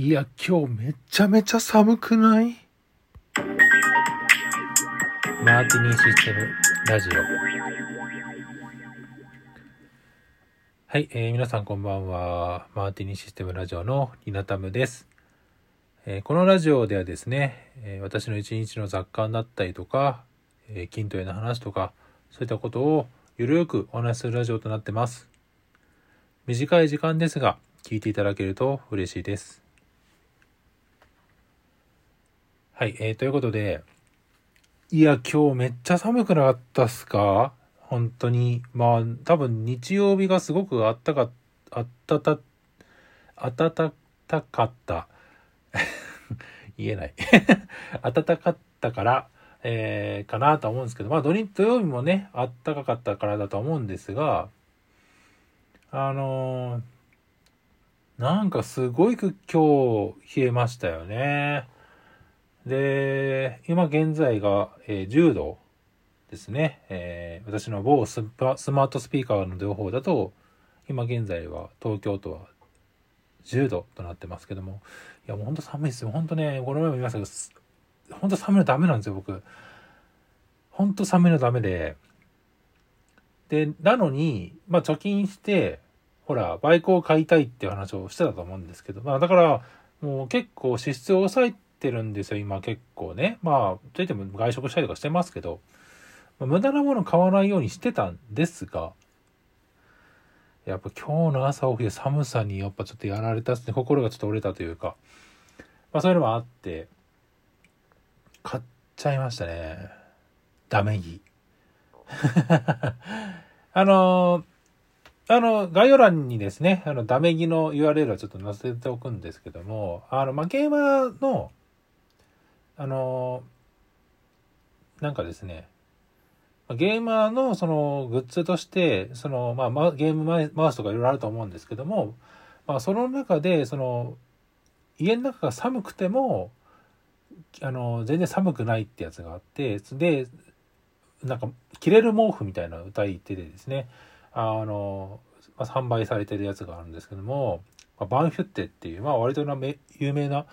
いや、今日めちゃめちゃ寒くない？マーティニーシステムラジオ。はい、えー、皆さんこんばんは。マーティニーシステムラジオのリナタムです。えー、このラジオではですね、えー、私の一日の雑感だったりとか、え筋トレの話とか、そういったことをゆるくお話しするラジオとなってます。短い時間ですが、聞いていただけると嬉しいです。はい、えー、ということで、いや、今日めっちゃ寒くなかったっすか？本当に。まあ、多分日曜日がすごくあったか、あったた、暖かった。言えない 暖かったから、えー、かなと思うんですけど、まあ土日、土曜日もね、あったかかったからだと思うんですが、あのー、なんかすごい今日冷えましたよね。で、今現在が、えー、10度ですね。えー、私の某ススマートスピーカーの情報だと、今現在は東京都は10度となってますけども、いやもうほんと寒いですよ。ほんとね、この前も言いましたけど、ほんと寒いのダメなんですよ、僕。ほんと寒いのダメで。で、なのに、まあ貯金して、ほら、バイクを買いたいっていう話をしてたと思うんですけど、まあだから、もう結構支出を抑えてるんですよ、今結構ね。まあ、といっても外食したりとかしてますけど、無駄なもの買わないようにしてたんですが、やっぱ今日の朝起きて寒さにやっぱちょっとやられたっすね。心がちょっと折れたというか、まあそういうのもあって、買っちゃいましたね。ダメ着。あのあの、概要欄にですね、あの、ダメ着の URL をちょっと載せておくんですけども、あの、まあ、ゲーマーの、あのなんかですね、ゲーマーのそのグッズとして、その、まあ、ゲームマウスとかいろいろあると思うんですけども、まあ、その中で、その、家の中が寒くても、あの、全然寒くないってやつがあって、で、なんか、着れる毛布みたいな歌い手でですね、あの、まあ、販売されてるやつがあるんですけども、まあ、バンフュッテっていう、まあ、割と有名な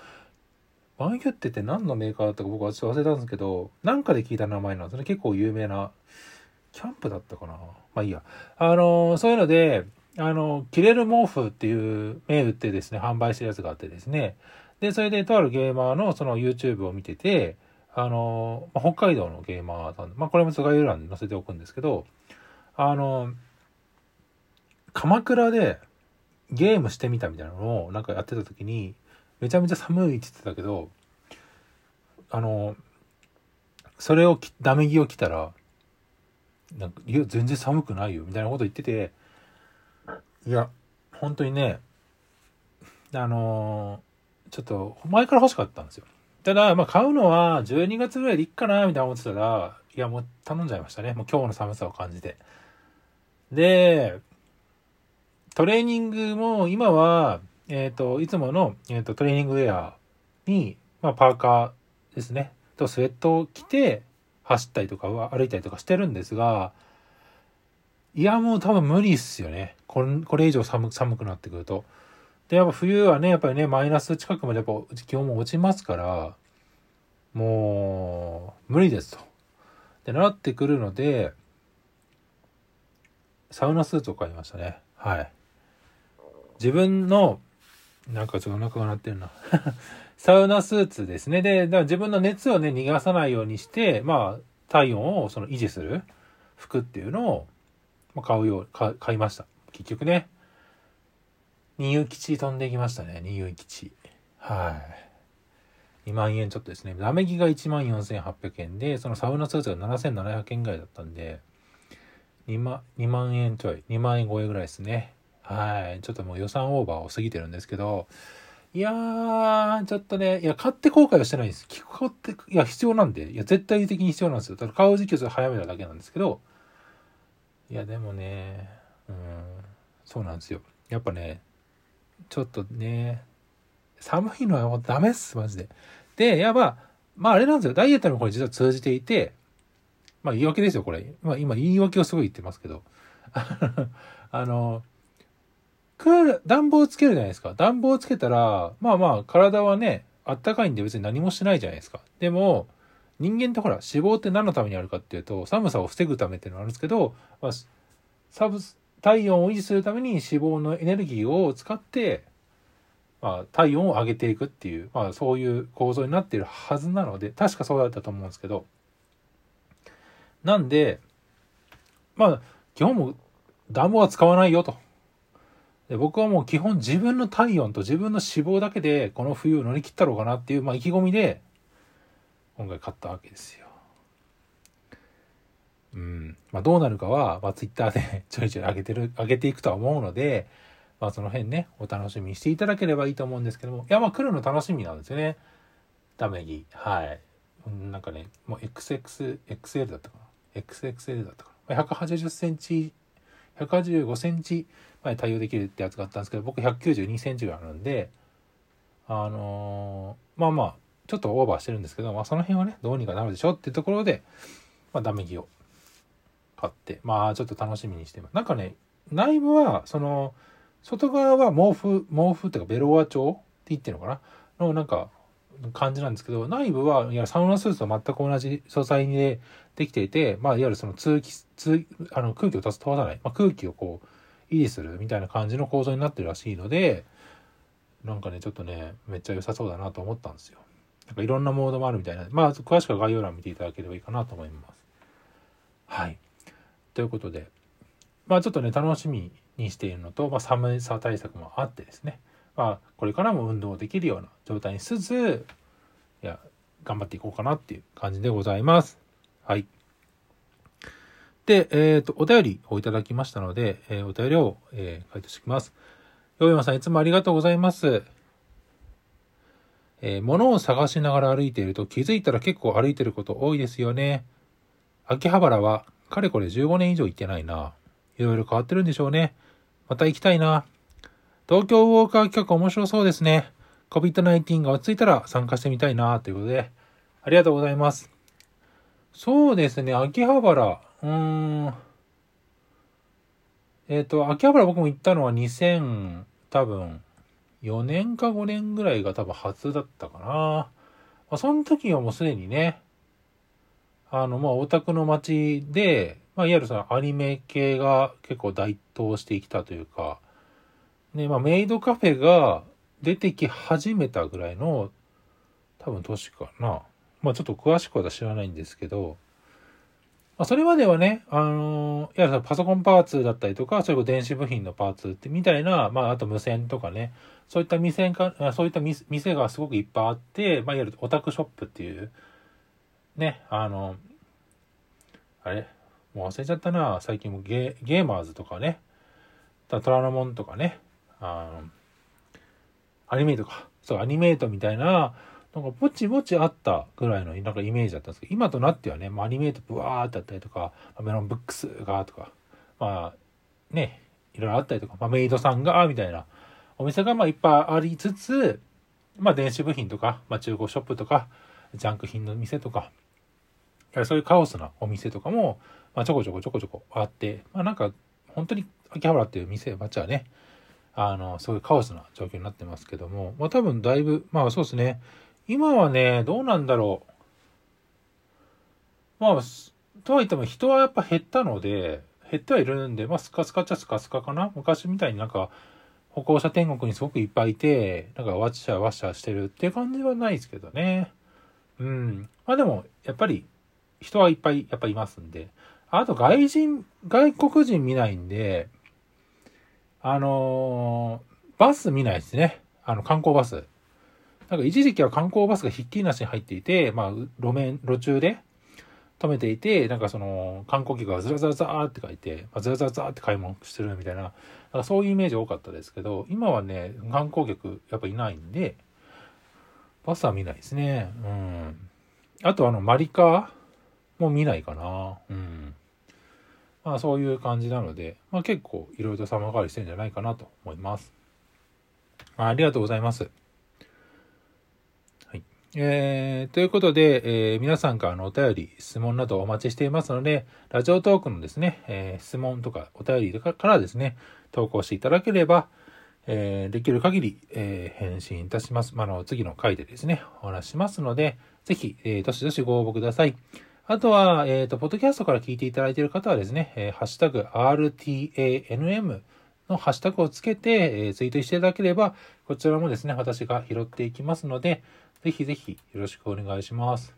バンヒュッテって何のメーカーだったか僕はちょっと忘れたんですけど、なんかで聞いた名前なんですね。結構有名な、キャンプだったかな。まあいいや。あの、そういうので、あの、着れる毛布っていう銘打ってですね、販売してるやつがあってですね。で、それでとあるゲーマーのその YouTube を見てて、あの、まあ、北海道のゲーマーさん、まあこれも概要欄に載せておくんですけど、あの、鎌倉でゲームしてみたみたいなのをなんかやってた時に、めちゃめちゃ寒いって言ってたけど、あの、それをダメ着を着たら、なんか、いや、全然寒くないよ、みたいなこと言ってて、いや、本当にね、あのちょっと、前から欲しかったんですよ。ただ、まあ、買うのは12月ぐらいでいっかな、みたいな思ってたら、いや、もう頼んじゃいましたね。もう今日の寒さを感じて。で、トレーニングも今は、えっ、ー、と、いつもの、えーと、トレーニングウェアに、まあ、パーカーですね、とスウェットを着て走ったりとか歩いたりとかしてるんですが、いや、もう多分無理っすよね。これこれ以上寒寒くなってくると。で、やっぱ冬はね、やっぱりね、マイナス近くまでやっぱ気温も落ちますから、もう、無理ですと。で、なってくるので、サウナスーツを買いましたね。はい。自分のなんかちょっとお腹が鳴ってるな サウナスーツですね。で、だから自分の熱をね、逃がさないようにして、まあ、体温をその維持する服っていうのを、まあ、買うよう、買いました。結局ね。二遊基地飛んできましたね。二遊基地。はい。2万円ちょっとですね。ダメ着が1万4800円で、そのサウナスーツが7700円ぐらいだったんで、2万、2万円ちょい、2万円超えぐらいですね。はい。ちょっともう予算オーバーを過ぎてるんですけど、いやー、ちょっとね、いや、買って後悔はしてないんです。買って、いや、必要なんで、いや、絶対的に必要なんですよ。ただ買う時期を早めただけなんですけど、いや、でもね、うん、そうなんですよ。やっぱね、ちょっとね、寒いのはもうダメっす、マジで。で、やば、まああれなんですよ。ダイエットのこれ実は通じていて、まあ言い訳ですよ、これ。まあ今言い訳をすごい言ってますけど。あの、クール、暖房つけるじゃないですか。暖房つけたら、まあまあ、体はね、あったかいんで別に何もしないじゃないですか。でも、人間ってほら、脂肪って何のためにあるかっていうと、寒さを防ぐためっていうのがあるんですけど、まあ、サブ体温を維持するために脂肪のエネルギーを使って、まあ、体温を上げていくっていう、まあ、そういう構造になっているはずなので、確かそうだったと思うんですけど、なんで、まあ、基本も暖房は使わないよと。で僕はもう基本自分の体温と自分の脂肪だけでこの冬を乗り切ったろうかなっていう、まあ、意気込みで今回買ったわけですよ。うん。まあ、どうなるかは、まあ、ツイッターで ちょいちょい上げてる、上げていくとは思うので、まあ、その辺ね、お楽しみにしていただければいいと思うんですけども、いや、まあ、来るの楽しみなんですよね。ダメギ。はい。なんかね、もう XX、XL だったかな。XXL だったかな。180センチ、185センチまで対応できるってやつがあったんですけど、僕192センチがあるんで、あのー、まあまあ、ちょっとオーバーしてるんですけど、まあその辺はね、どうにかなるでしょっていうところで、まあダメ着を買って、まあちょっと楽しみにしてます。なんかね、内部は、その、外側は毛布、毛布っていうかベロア調って言ってるのかな？のなんか感じなんですけど、内部は、いや、サウナスーツと全く同じ素材でできていて、まあ、いわゆるその通気、通、あの、空気を飛ばさない、まあ、空気をこう、維持するみたいな感じの構造になってるらしいので、なんかね、ちょっとね、めっちゃ良さそうだなと思ったんですよ。なんかいろんなモードもあるみたいな、まあ、詳しくは概要欄見ていただければいいかなと思います。はい。ということで、まあ、ちょっとね、楽しみにしているのと、まあ、寒さ対策もあってですね、まあ、これからも運動できるような状態にしつつ、いや、頑張っていこうかなっていう感じでございます。はい。で、えっ、ー、と、お便りをいただきましたので、えー、お便りを、えー、回答してきます。よいまさん、いつもありがとうございます。えー、物を探しながら歩いていると気づいたら結構歩いてること多いですよね。秋葉原はかれこれ15年以上行ってないな。いろいろ変わってるんでしょうね。また行きたいな。東京ウォーカー企画面白そうですね。COVID-19 が落ち着いたら参加してみたいなということで、ありがとうございます。そうですね、秋葉原。うーん。えっ、ー、と、秋葉原僕も行ったのは2000、多分、4年か5年ぐらいが多分初だったかな。まあ、その時はもうすでにね、あの、まあ、オタクの街で、まあ、いわゆるそのアニメ系が結構台頭してきたというか、ね、まあ、メイドカフェが出てき始めたぐらいの、多分年かな。まあ、ちょっと詳しくは知らないんですけど、まあ、それまではね、あのー、いや、パソコンパーツだったりとか、そういう電子部品のパーツってみたいな、まあ、あと無線とかね、そういった店か、そういった店がすごくいっぱいあって、まあ、いわゆるオタクショップっていう、ね、あの、あれ？もう忘れちゃったな、最近もゲゲーマーズとかね、トラノモンとかね、あの、アニメートか。そう、アニメートみたいな、なんかぼちぼちあったぐらいのなんかイメージだったんですけど、今となってはね、まあ、アニメートブワーってあったりとか、メロンブックスがとか、まあ、ね、いろいろあったりとか、まあ、メイドさんがみたいなお店がまあいっぱいありつつ、まあ、電子部品とか、まあ、中古ショップとか、ジャンク品の店とか、そういうカオスなお店とかも、まあ、ちょこちょこちょこちょこあって、まあ、なんか、本当に秋葉原っていう店、街はね、あの、そういカオスな状況になってますけども、まあ多分だいぶ、まあそうですね、今はね、どうなんだろう。まあ、とはいっても人はやっぱ減ったので、減ってはいるんで、まあスカスカっちゃスカスカかな昔みたいになんか、歩行者天国にすごくいっぱいいて、なんかワッシャワッシャしてるっていう感じはないですけどね。うん。まあでも、やっぱり人はいっぱいやっぱいますんで。あと外人、外国人見ないんで、あのー、バス見ないですね。あの、観光バス。なんか一時期は観光バスがひっきりなしに入っていて、まあ、路面、路中で止めていて、なんかその、観光客がずらずらザーって書いて、まあ、ずらずらザーって買い物してるみたいな、なんかそういうイメージ多かったですけど、今はね、観光客やっぱいないんで、バスは見ないですね。うん。あとあの、マリカも見ないかな。うん。まあそういう感じなので、まあ結構いろいろと様変わりしてるんじゃないかなと思います。ありがとうございます。はい。えー、ということで、えー、皆さんからのお便り、質問などお待ちしていますので、ラジオトークのですね、えー、質問とかお便りからですね、投稿していただければ、えー、できる限り、えー、返信いたします。まあ、の、次の回でですね、お話しますので、ぜひ、えー、どしどしご応募ください。あとは、えっ、ー、と、ポッドキャストから聞いていただいている方はですね、えー、ハッシュタグ RTANM のハッシュタグをつけて、えー、ツイートしていただければ、こちらもですね、私が拾っていきますので、ぜひぜひよろしくお願いします。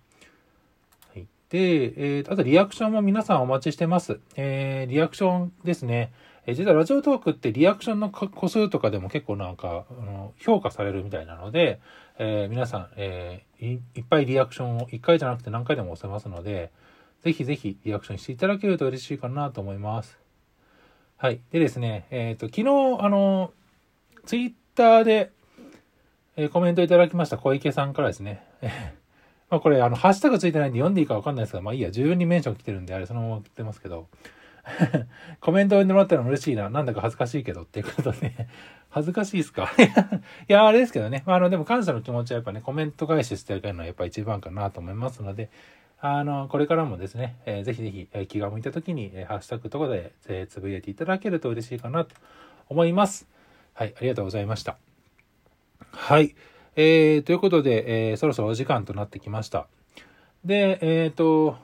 はい、で、えー、あとリアクションも皆さんお待ちしてます。えー、リアクションですね。え実はラジオトークってリアクションの個数とかでも結構なんか、あの評価されるみたいなので、えー、皆さん、えー、いっぱいリアクションを1回じゃなくて何回でも押せますので、ぜひぜひリアクションしていただけると嬉しいかなと思います。はい。でですね、えっ、ー、と、昨日、あの、ツイッターで、えー、コメントいただきました小池さんからですね、まあこれ、あの、ハッシュタグついてないんで読んでいいかわかんないですが、まあいいや、十分にメンション来てるんで、あれそのまま送ってますけど、コメントを読んでもらったら嬉しいな。なんだか恥ずかしいけどっていうことで、恥ずかしいですか？いや、あれですけどね。まあ、あの、でも感謝の気持ちはやっぱね、コメント返ししてあげるのはやっぱ一番かなと思いますので、あの、これからもですね、えー、ぜひぜひ、えー、気が向いた時に、えー、ハッシュタグとかで、えー、つぶやいていただけると嬉しいかなと思います。はい、ありがとうございました。はい。えー、ということで、えー、そろそろお時間となってきました。で、えっ、ー、と、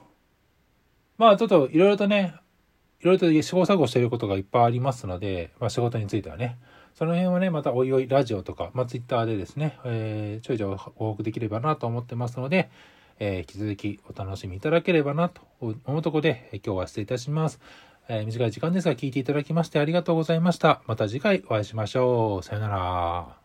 まあちょっといろいろとね、いろいろと試行錯誤していることがいっぱいありますので、まあ、仕事についてはね、その辺はね、またおいおいラジオとか、まあ、ツイッターでですね、えー、ちょいちょい報告できればなと思ってますので、えー、引き続きお楽しみいただければなと思うとこで、えー、今日は失礼いたします。えー、短い時間ですが聞いていただきましてありがとうございました。また次回お会いしましょう。さよなら。